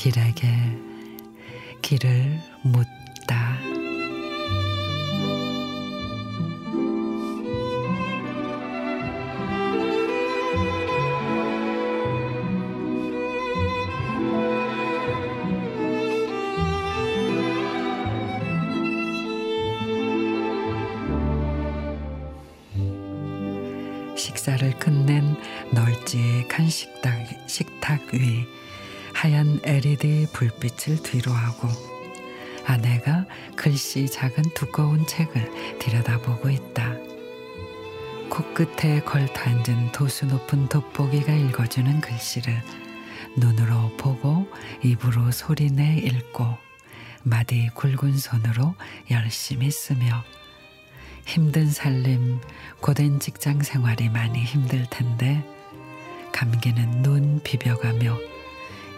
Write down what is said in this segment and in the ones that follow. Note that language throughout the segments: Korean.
길에게 길을 묻다. 식사를 끝낸 널찍한 식탁, 식탁 위 하얀 LED 불빛을 뒤로 하고 아내가 글씨 작은 두꺼운 책을 들여다보고 있다. 코끝에 걸터 앉은 도수 높은 돋보기가 읽어주는 글씨를 눈으로 보고 입으로 소리내 읽고 마디 굵은 손으로 열심히 쓰며 힘든 살림, 고된 직장 생활이 많이 힘들 텐데 감기는 눈 비벼가며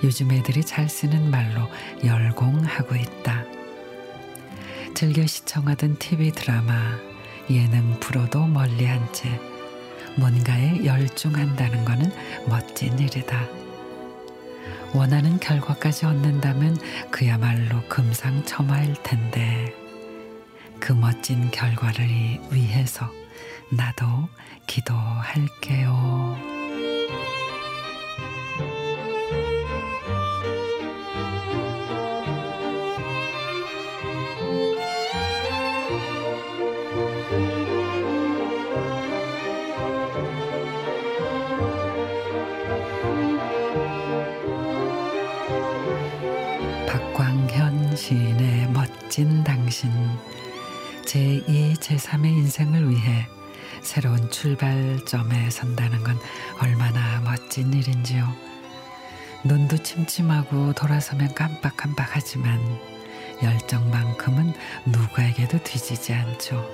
요즘 애들이 잘 쓰는 말로 열공하고 있다. 즐겨 시청하던 TV 드라마, 예능 프로도 멀리 한 채 뭔가에 열중한다는 것은 멋진 일이다. 원하는 결과까지 얻는다면 그야말로 금상첨화일 텐데 그 멋진 결과를 위해서 나도 기도할게요. 박광현 시인의 멋진 당신 제2, 제3의 인생을 위해 새로운 출발점에 선다는 건 얼마나 멋진 일인지요. 눈도 침침하고 돌아서면 깜빡깜빡하지만 열정만큼은 누구에게도 뒤지지 않죠.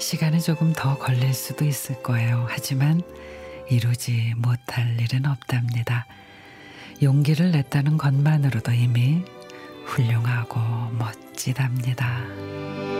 시간이 조금 더 걸릴 수도 있을 거예요. 하지만 이루지 못할 일은 없답니다. 용기를 냈다는 것만으로도 이미 훌륭하고 멋지답니다.